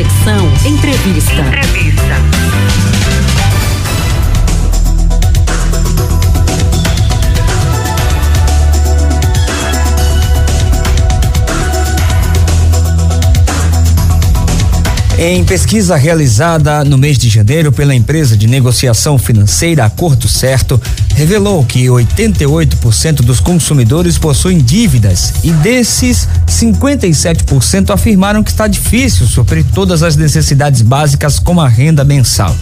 Conexão Entrevista. Entrevista. Em pesquisa realizada no mês de janeiro pela empresa de negociação financeira Acordo Certo, revelou que 88% dos consumidores possuem dívidas e desses, 57% afirmaram que está difícil suprir todas as necessidades básicas como a renda mensal.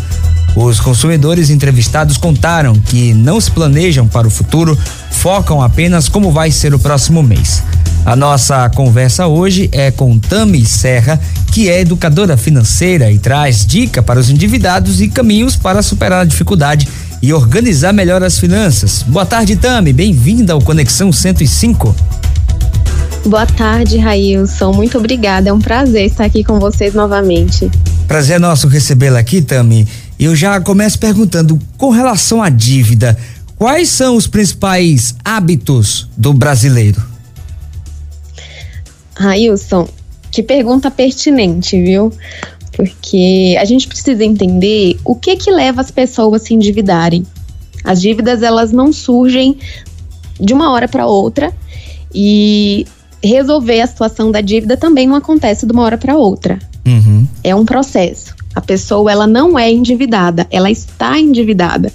Os consumidores entrevistados contaram que não se planejam para o futuro, focam apenas como vai ser o próximo mês. A nossa conversa hoje é com Tami Serra, que é educadora financeira e traz dica para os endividados e caminhos para superar a dificuldade e organizar melhor as finanças. Boa tarde, Tami. Bem-vinda ao Conexão 105. Boa tarde, Railson. Muito obrigada. É um prazer estar aqui com vocês novamente. Prazer nosso recebê-la aqui, Tami. Eu já começo perguntando, com relação à dívida, quais são os principais hábitos do brasileiro? Railson, que pergunta pertinente, viu? Porque a gente precisa entender o que que leva as pessoas a se endividarem. As dívidas, elas não surgem de uma hora para outra e resolver a situação da dívida também não acontece de uma hora para outra. Uhum. É um processo. A pessoa ela não é endividada, ela está endividada,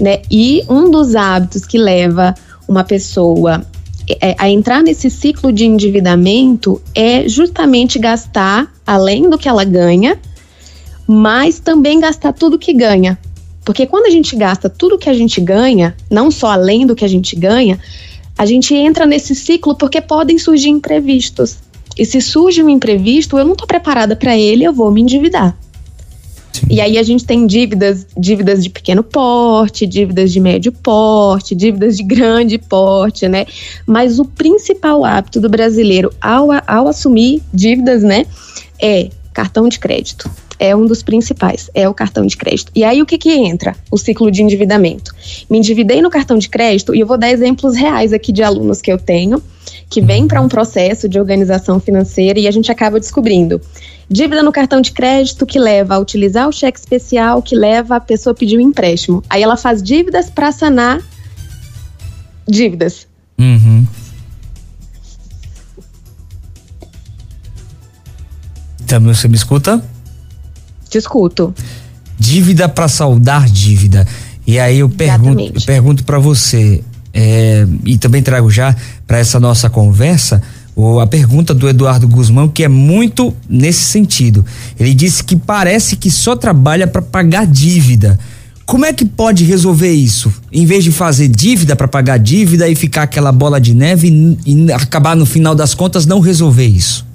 né? E um dos hábitos que leva uma pessoa a entrar nesse ciclo de endividamento é justamente gastar além do que ela ganha, mas também gastar tudo que ganha. Porque quando a gente gasta tudo que a gente ganha, não só além do que a gente ganha, a gente entra nesse ciclo porque podem surgir imprevistos. E se surge um imprevisto, eu não estou preparada para ele, eu vou me endividar. E aí a gente tem dívidas, dívidas de pequeno porte, dívidas de médio porte, dívidas de grande porte, né? Mas o principal hábito do brasileiro ao, ao assumir dívidas, né, é cartão de crédito. É um dos principais, é o cartão de crédito. E aí o que que entra? O ciclo de endividamento. Me endividei no cartão de crédito e eu vou dar exemplos reais aqui de alunos que eu tenho que vêm para um processo de organização financeira e a gente acaba descobrindo Dívida no cartão de crédito que leva a utilizar o cheque especial, que leva a pessoa a pedir um empréstimo. Aí ela faz dívidas para sanar dívidas. Uhum. Também você me escuta? Te escuto. Dívida para saldar dívida. E aí eu pergunto, eu pergunto para você, é, e também trago já para essa nossa conversa, o, a pergunta do Eduardo Guzmão, que é muito nesse sentido. Ele disse que parece que só trabalha para pagar dívida. Como é que pode resolver isso? Em vez de fazer dívida para pagar dívida e ficar aquela bola de neve e, e acabar no final das contas não resolver isso?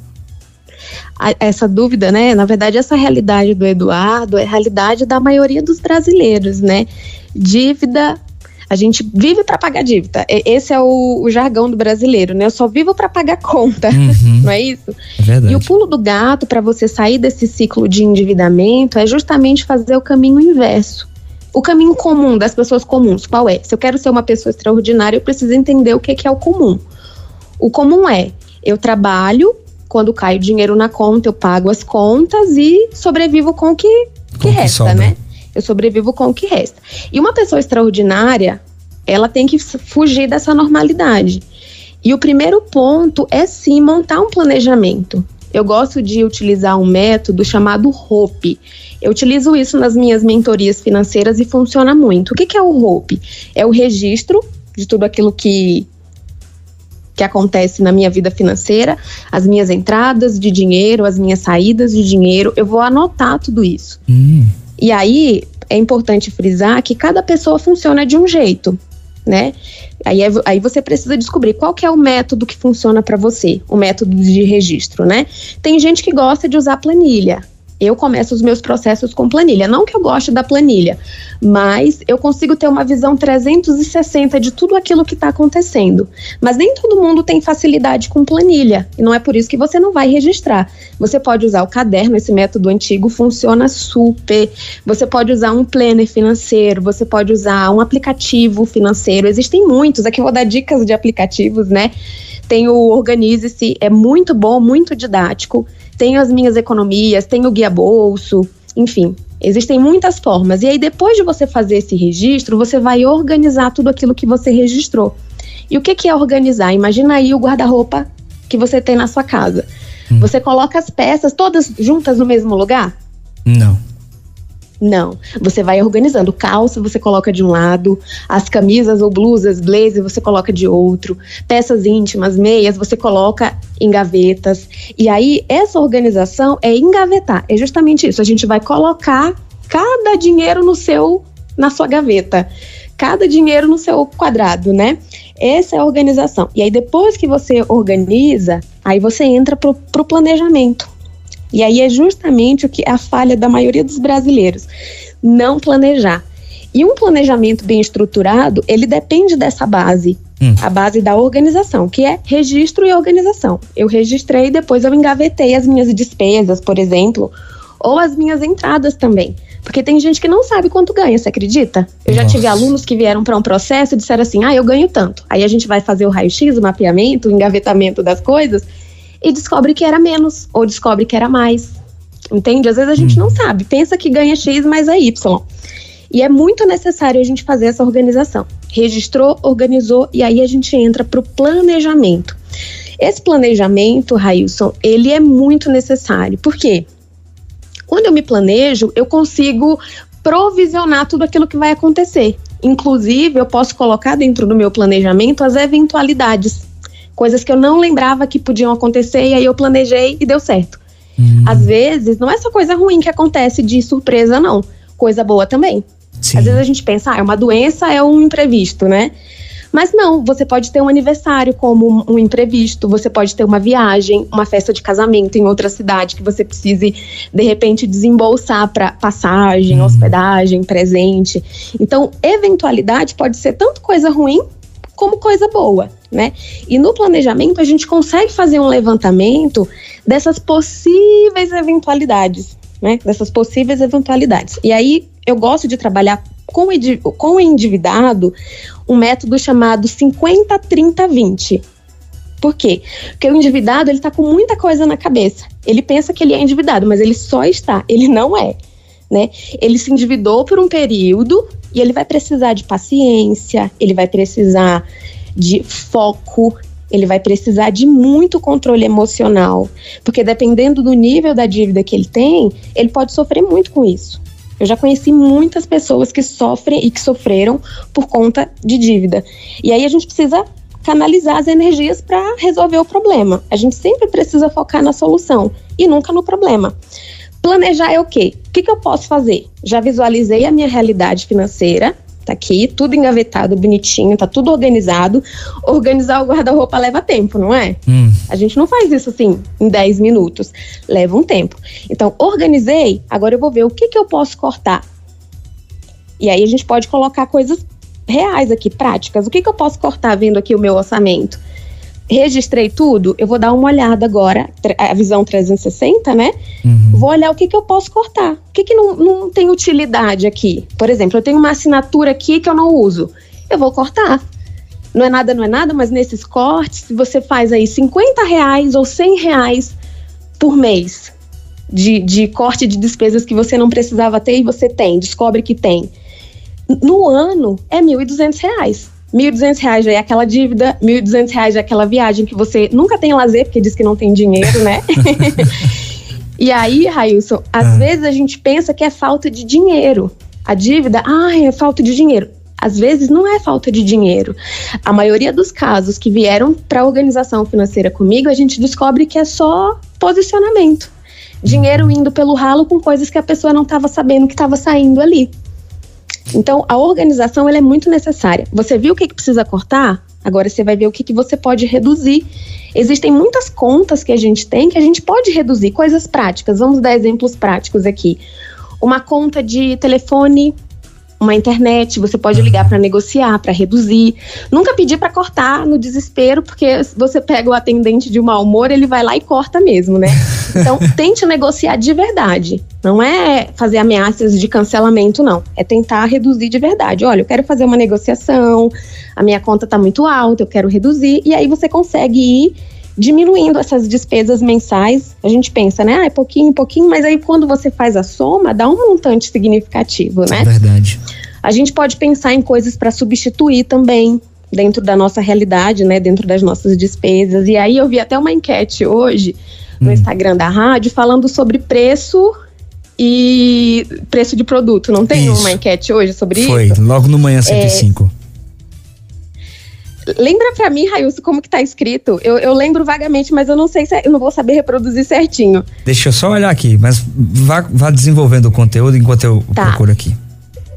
essa dúvida, né? Na verdade, essa realidade do Eduardo é a realidade da maioria dos brasileiros, né? Dívida a gente vive para pagar dívida. Esse é o, o, jargão do brasileiro, né? Eu só vivo para pagar conta, uhum. não é isso? É verdade. E o pulo do gato para você sair desse ciclo de endividamento é justamente fazer o caminho inverso. O caminho comum das pessoas comuns, qual é? Se eu quero ser uma pessoa extraordinária, eu preciso entender o que, que é o comum. O comum é eu trabalho, quando cai o dinheiro na conta, eu pago as contas e sobrevivo com o que, que, que resta, né? Eu sobrevivo com o que resta. E uma pessoa extraordinária, ela tem que fugir dessa normalidade. E o primeiro ponto é sim montar um planejamento. Eu gosto de utilizar um método chamado ROPE. Eu utilizo isso nas minhas mentorias financeiras e funciona muito. O que, que é o ROPE? É o registro de tudo aquilo que que acontece na minha vida financeira, as minhas entradas de dinheiro, as minhas saídas de dinheiro, eu vou anotar tudo isso. Hum. E aí é importante frisar que cada pessoa funciona de um jeito, né? Aí, é, aí você precisa descobrir qual que é o método que funciona para você, o método de registro, né? Tem gente que gosta de usar planilha eu começo os meus processos com planilha. Não que eu goste da planilha, mas eu consigo ter uma visão 360 de tudo aquilo que está acontecendo. Mas nem todo mundo tem facilidade com planilha, e não é por isso que você não vai registrar. Você pode usar o caderno, esse método antigo funciona super. Você pode usar um planner financeiro, você pode usar um aplicativo financeiro. Existem muitos, aqui eu vou dar dicas de aplicativos, né? Tem o Organize-se, é muito bom, muito didático. Tenho as minhas economias, tenho o guia bolso, enfim, existem muitas formas. E aí, depois de você fazer esse registro, você vai organizar tudo aquilo que você registrou. E o que, que é organizar? Imagina aí o guarda-roupa que você tem na sua casa. Hum. Você coloca as peças todas juntas no mesmo lugar? Não. Não. Você vai organizando. Calça você coloca de um lado, as camisas ou blusas, blazer você coloca de outro, peças íntimas, meias você coloca em gavetas. E aí essa organização é engavetar. É justamente isso. A gente vai colocar cada dinheiro no seu na sua gaveta. Cada dinheiro no seu quadrado, né? Essa é a organização. E aí depois que você organiza, aí você entra pro, pro planejamento. E aí é justamente o que é a falha da maioria dos brasileiros, não planejar. E um planejamento bem estruturado, ele depende dessa base, hum. a base da organização, que é registro e organização. Eu registrei, depois eu engavetei as minhas despesas, por exemplo, ou as minhas entradas também. Porque tem gente que não sabe quanto ganha, você acredita? Eu já Nossa. tive alunos que vieram para um processo e disseram assim: ah, eu ganho tanto. Aí a gente vai fazer o raio-x, o mapeamento, o engavetamento das coisas e descobre que era menos, ou descobre que era mais. Entende? Às vezes a gente não uhum. sabe, pensa que ganha X, mas é Y. E é muito necessário a gente fazer essa organização. Registrou, organizou e aí a gente entra para o planejamento. Esse planejamento, Railson, ele é muito necessário. Por quê? Quando eu me planejo, eu consigo provisionar tudo aquilo que vai acontecer. Inclusive, eu posso colocar dentro do meu planejamento as eventualidades coisas que eu não lembrava que podiam acontecer e aí eu planejei e deu certo. Hum. Às vezes, não é só coisa ruim que acontece de surpresa, não. Coisa boa também. Sim. Às vezes a gente pensa, ah, é uma doença, é um imprevisto, né? Mas não, você pode ter um aniversário como um imprevisto, você pode ter uma viagem, uma festa de casamento em outra cidade que você precise, de repente, desembolsar para passagem, hum. hospedagem, presente. Então, eventualidade pode ser tanto coisa ruim como coisa boa, né? E no planejamento a gente consegue fazer um levantamento dessas possíveis eventualidades, né? Dessas possíveis eventualidades. E aí eu gosto de trabalhar com, com o endividado um método chamado 50 30 20. Por quê? Porque o endividado ele está com muita coisa na cabeça. Ele pensa que ele é endividado, mas ele só está, ele não é. Né? Ele se endividou por um período e ele vai precisar de paciência, ele vai precisar de foco, ele vai precisar de muito controle emocional, porque dependendo do nível da dívida que ele tem, ele pode sofrer muito com isso. Eu já conheci muitas pessoas que sofrem e que sofreram por conta de dívida. E aí a gente precisa canalizar as energias para resolver o problema. A gente sempre precisa focar na solução e nunca no problema. Planejar é o quê? O que, que eu posso fazer? Já visualizei a minha realidade financeira, tá aqui, tudo engavetado, bonitinho, tá tudo organizado. Organizar o guarda-roupa leva tempo, não é? Hum. A gente não faz isso assim em 10 minutos, leva um tempo. Então, organizei, agora eu vou ver o que, que eu posso cortar. E aí a gente pode colocar coisas reais aqui, práticas. O que, que eu posso cortar vendo aqui o meu orçamento? Registrei tudo, eu vou dar uma olhada agora, a visão 360, né? Uhum. Vou olhar o que, que eu posso cortar. O que, que não, não tem utilidade aqui? Por exemplo, eu tenho uma assinatura aqui que eu não uso. Eu vou cortar. Não é nada, não é nada, mas nesses cortes, se você faz aí 50 reais ou 100 reais por mês de, de corte de despesas que você não precisava ter e você tem, descobre que tem. No ano, é R$ 1.200. R$ 1.200 já é aquela dívida, R$ 1.200 é aquela viagem que você nunca tem lazer, porque diz que não tem dinheiro, né? e aí, Railson, às ah. vezes a gente pensa que é falta de dinheiro. A dívida, ah, é falta de dinheiro. Às vezes não é falta de dinheiro. A maioria dos casos que vieram para a organização financeira comigo, a gente descobre que é só posicionamento. Dinheiro indo pelo ralo com coisas que a pessoa não estava sabendo que estava saindo ali. Então, a organização ela é muito necessária. Você viu o que, que precisa cortar? Agora você vai ver o que, que você pode reduzir. Existem muitas contas que a gente tem que a gente pode reduzir, coisas práticas. Vamos dar exemplos práticos aqui. Uma conta de telefone uma internet, você pode ligar para negociar, para reduzir. Nunca pedir para cortar no desespero, porque você pega o atendente de mau humor, ele vai lá e corta mesmo, né? Então, tente negociar de verdade. Não é fazer ameaças de cancelamento, não. É tentar reduzir de verdade. Olha, eu quero fazer uma negociação, a minha conta está muito alta, eu quero reduzir. E aí você consegue ir diminuindo essas despesas mensais. A gente pensa, né? Ah, é pouquinho, pouquinho, mas aí quando você faz a soma, dá um montante significativo, né? É verdade. A gente pode pensar em coisas para substituir também dentro da nossa realidade, né? Dentro das nossas despesas. E aí eu vi até uma enquete hoje no hum. Instagram da rádio falando sobre preço e preço de produto. Não tem isso. uma enquete hoje sobre Foi, isso? Foi, logo no manhã 105. É, Lembra para mim, Railson, como que tá escrito? Eu, eu, lembro vagamente, mas eu não sei se é, eu não vou saber reproduzir certinho. Deixa eu só olhar aqui, mas vá, vá desenvolvendo o conteúdo enquanto eu tá. procuro aqui.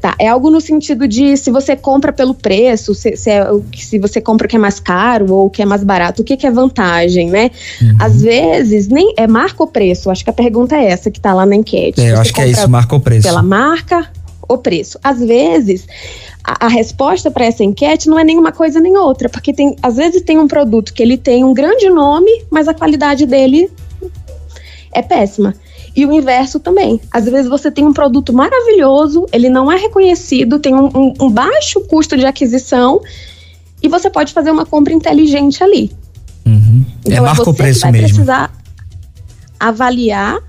Tá, é algo no sentido de se você compra pelo preço, se, se, é, se você compra o que é mais caro ou o que é mais barato, o que, que é vantagem, né? Uhum. Às vezes, nem é marca o preço, acho que a pergunta é essa que tá lá na enquete. É, eu acho que é isso, marca o preço. Pela marca, o preço. Às vezes, a, a resposta para essa enquete não é nenhuma coisa nem outra, porque tem, às vezes tem um produto que ele tem um grande nome, mas a qualidade dele é péssima. E o inverso também. Às vezes você tem um produto maravilhoso, ele não é reconhecido, tem um, um, um baixo custo de aquisição e você pode fazer uma compra inteligente ali. Uhum. É então é, é você preço que vai mesmo. precisar avaliar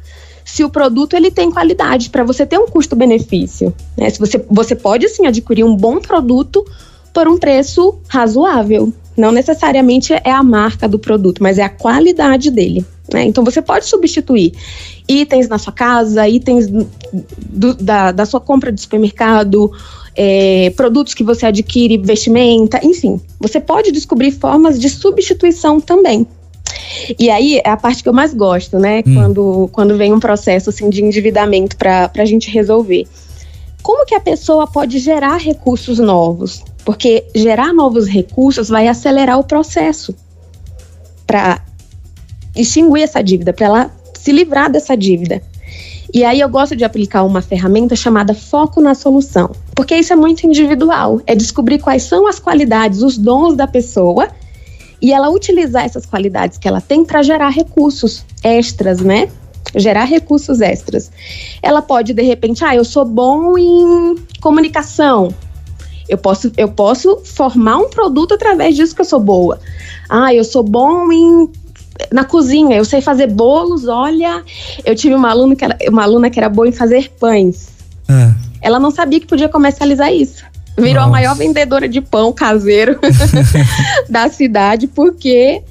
se o produto ele tem qualidade para você ter um custo-benefício. Né? Se você, você pode sim adquirir um bom produto por um preço razoável. Não necessariamente é a marca do produto, mas é a qualidade dele. Né? Então você pode substituir itens na sua casa, itens do, da, da sua compra de supermercado, é, produtos que você adquire, vestimenta, enfim. Você pode descobrir formas de substituição também. E aí é a parte que eu mais gosto, né? Hum. Quando, quando vem um processo assim, de endividamento para a gente resolver. Como que a pessoa pode gerar recursos novos? Porque gerar novos recursos vai acelerar o processo para extinguir essa dívida, para ela se livrar dessa dívida. E aí eu gosto de aplicar uma ferramenta chamada foco na solução, porque isso é muito individual, é descobrir quais são as qualidades, os dons da pessoa e ela utilizar essas qualidades que ela tem para gerar recursos extras, né? Gerar recursos extras. Ela pode, de repente, ah, eu sou bom em comunicação. Eu posso, eu posso formar um produto através disso que eu sou boa. Ah, eu sou bom em na cozinha, eu sei fazer bolos, olha, eu tive uma aluna que era, uma aluna que era boa em fazer pães. É. Ela não sabia que podia comercializar isso. Virou Nossa. a maior vendedora de pão caseiro da cidade, porque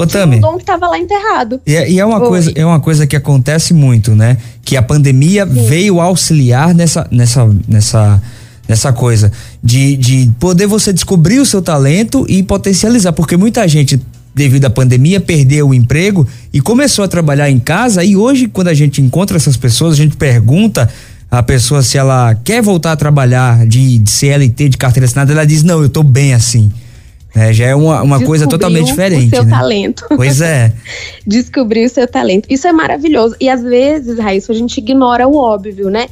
Ô, Tami, um dom que estava lá enterrado. E, é, e, é uma coisa, é uma coisa que acontece muito, né? Que a pandemia Sim. veio auxiliar nessa, nessa, nessa, nessa coisa de, de poder você descobrir o seu talento e potencializar, porque muita gente devido à pandemia perdeu o emprego e começou a trabalhar em casa e hoje quando a gente encontra essas pessoas a gente pergunta a pessoa se ela quer voltar a trabalhar de, de CLT, de carteira assinada, ela diz, não, eu tô bem assim. É, já é uma, uma coisa totalmente diferente. O seu né? talento. Pois é. Descobrir o seu talento. Isso é maravilhoso. E às vezes, Raíssa, a gente ignora o óbvio, né?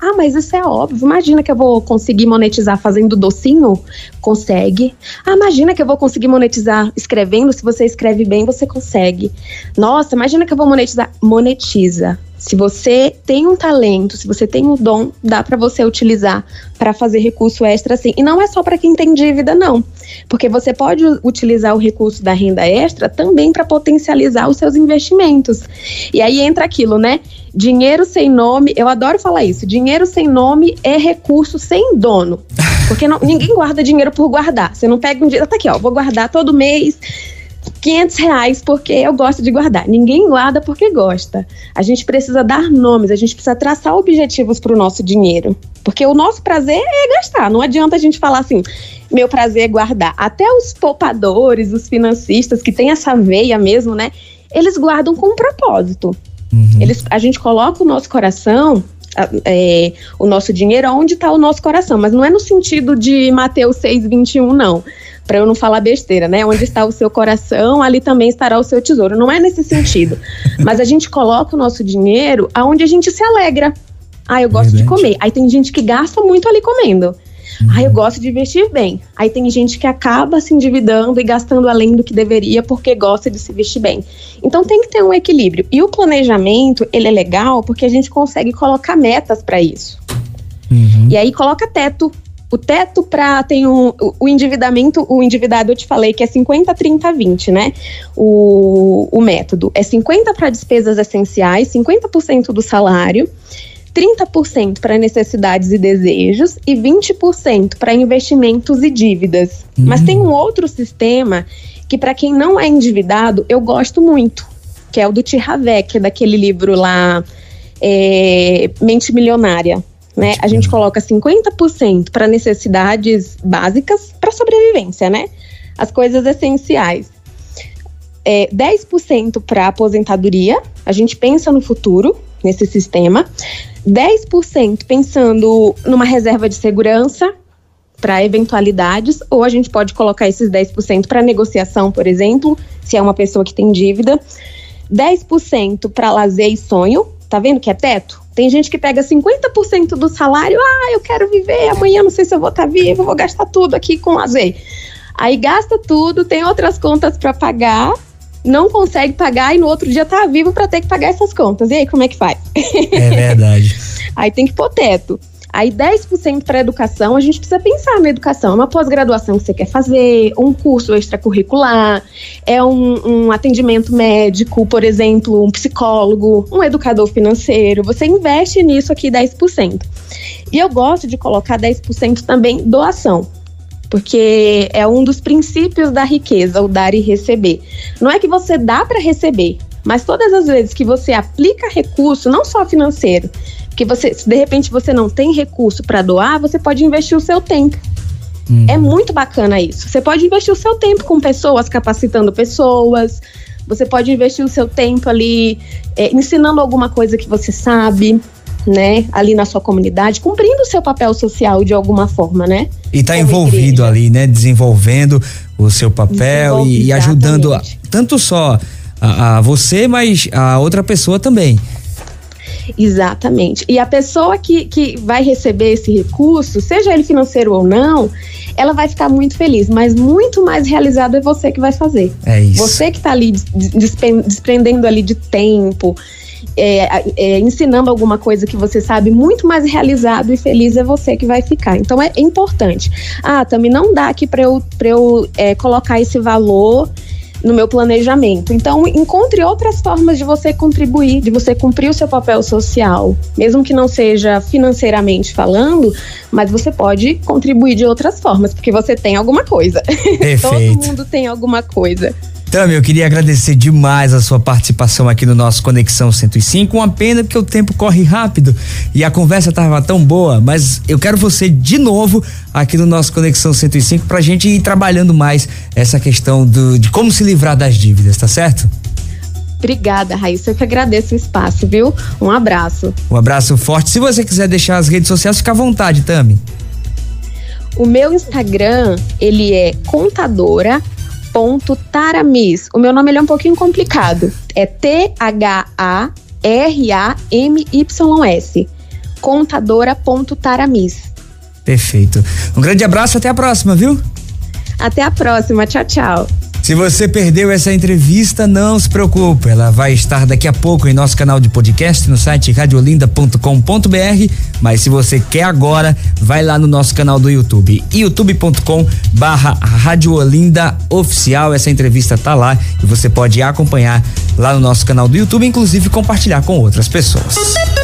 Ah, mas isso é óbvio. Imagina que eu vou conseguir monetizar fazendo docinho? Consegue. Ah, imagina que eu vou conseguir monetizar escrevendo. Se você escreve bem, você consegue. Nossa, imagina que eu vou monetizar. Monetiza. Se você tem um talento, se você tem um dom, dá para você utilizar para fazer recurso extra sim. E não é só para quem tem dívida não, porque você pode utilizar o recurso da renda extra também para potencializar os seus investimentos. E aí entra aquilo, né? Dinheiro sem nome, eu adoro falar isso. Dinheiro sem nome é recurso sem dono. Porque não, ninguém guarda dinheiro por guardar. Você não pega um dinheiro, tá aqui, ó, vou guardar todo mês 500 reais porque eu gosto de guardar. Ninguém guarda porque gosta. A gente precisa dar nomes, a gente precisa traçar objetivos para o nosso dinheiro. Porque o nosso prazer é gastar. Não adianta a gente falar assim, meu prazer é guardar. Até os poupadores, os financistas que têm essa veia mesmo, né? Eles guardam com um propósito. Uhum. Eles, a gente coloca o nosso coração é, o nosso dinheiro onde está o nosso coração, mas não é no sentido de Mateus 6,21, não para eu não falar besteira, né? Onde está o seu coração, ali também estará o seu tesouro. Não é nesse sentido. Mas a gente coloca o nosso dinheiro aonde a gente se alegra. Ah, eu gosto Verdade. de comer. Aí tem gente que gasta muito ali comendo. Uhum. Ah, eu gosto de vestir bem. Aí tem gente que acaba se endividando e gastando além do que deveria porque gosta de se vestir bem. Então tem que ter um equilíbrio. E o planejamento, ele é legal porque a gente consegue colocar metas para isso. Uhum. E aí coloca teto O teto para tem um, o endividamento, o endividado eu te falei que é 50, 30, 20, né? O, o método é 50 para despesas essenciais, 50% do salário. 30% para necessidades e desejos e 20% para investimentos e dívidas. Uhum. Mas tem um outro sistema que, para quem não é endividado, eu gosto muito, que é o do Tiravec, daquele livro lá, é, Mente Milionária. Né? A gente coloca 50% para necessidades básicas para sobrevivência, né? As coisas essenciais. É, 10% para aposentadoria, a gente pensa no futuro nesse sistema. 10% pensando numa reserva de segurança para eventualidades, ou a gente pode colocar esses 10% para negociação, por exemplo, se é uma pessoa que tem dívida. 10% para lazer e sonho, tá vendo que é teto? Tem gente que pega 50% do salário, ah, eu quero viver, amanhã não sei se eu vou estar tá vivo, vou gastar tudo aqui com lazer. Aí gasta tudo, tem outras contas para pagar, não consegue pagar e no outro dia tá vivo para ter que pagar essas contas. E aí, como é que faz? É verdade. aí tem que pôr teto. Aí 10% para educação, a gente precisa pensar na educação, uma pós-graduação que você quer fazer, um curso extracurricular, é um, um, atendimento médico, por exemplo, um psicólogo, um educador financeiro. Você investe nisso aqui 10%. E eu gosto de colocar 10% também doação porque é um dos princípios da riqueza, o dar e receber. Não é que você dá para receber, mas todas as vezes que você aplica recurso, não só financeiro, que você, se de repente você não tem recurso para doar, você pode investir o seu tempo. Hum. É muito bacana isso. Você pode investir o seu tempo com pessoas, capacitando pessoas. Você pode investir o seu tempo ali é, ensinando alguma coisa que você sabe né, ali na sua comunidade, cumprindo o seu papel social de alguma forma, né? E está envolvido igreja. ali, né, desenvolvendo o seu papel e, e, ajudando a, tanto só a, a você, mas a outra pessoa também. Exatamente. E a pessoa que, que vai receber esse recurso, seja ele financeiro ou não, ela vai ficar muito feliz, mas muito mais realizado é você que vai fazer. É isso. Você que está ali desprendendo ali de tempo, é, é, ensinando alguma coisa que você sabe, muito mais realizado e feliz é você que vai ficar. Então é importante. Ah, também não dá aqui para eu, pra eu é, colocar esse valor no meu planejamento. Então, encontre outras formas de você contribuir, de você cumprir o seu papel social, mesmo que não seja financeiramente falando, mas você pode contribuir de outras formas, porque você tem alguma coisa. Todo mundo tem alguma coisa. Tami, eu queria agradecer demais a sua participação aqui no nosso Conexão 105. Uma pena porque o tempo corre rápido e a conversa estava tão boa, mas eu quero você de novo aqui no nosso Conexão 105 para a gente ir trabalhando mais essa questão do, de como se livrar das dívidas, tá certo? Obrigada, Raíssa. Eu que agradeço o espaço, viu? Um abraço. Um abraço forte. Se você quiser deixar as redes sociais, fica à vontade, Tami. O meu Instagram, ele é contadora Taramis. O meu nome ele é um pouquinho complicado. É T-H-A-R-A-M-Y-S. Contadora.taramis. Perfeito. Um grande abraço, até a próxima, viu? Até a próxima. Tchau, tchau. Se você perdeu essa entrevista, não se preocupe, ela vai estar daqui a pouco em nosso canal de podcast no site radiolinda.com.br, mas se você quer agora, vai lá no nosso canal do YouTube, youtube.com barra Radiolinda Oficial, essa entrevista tá lá e você pode acompanhar lá no nosso canal do YouTube, inclusive compartilhar com outras pessoas.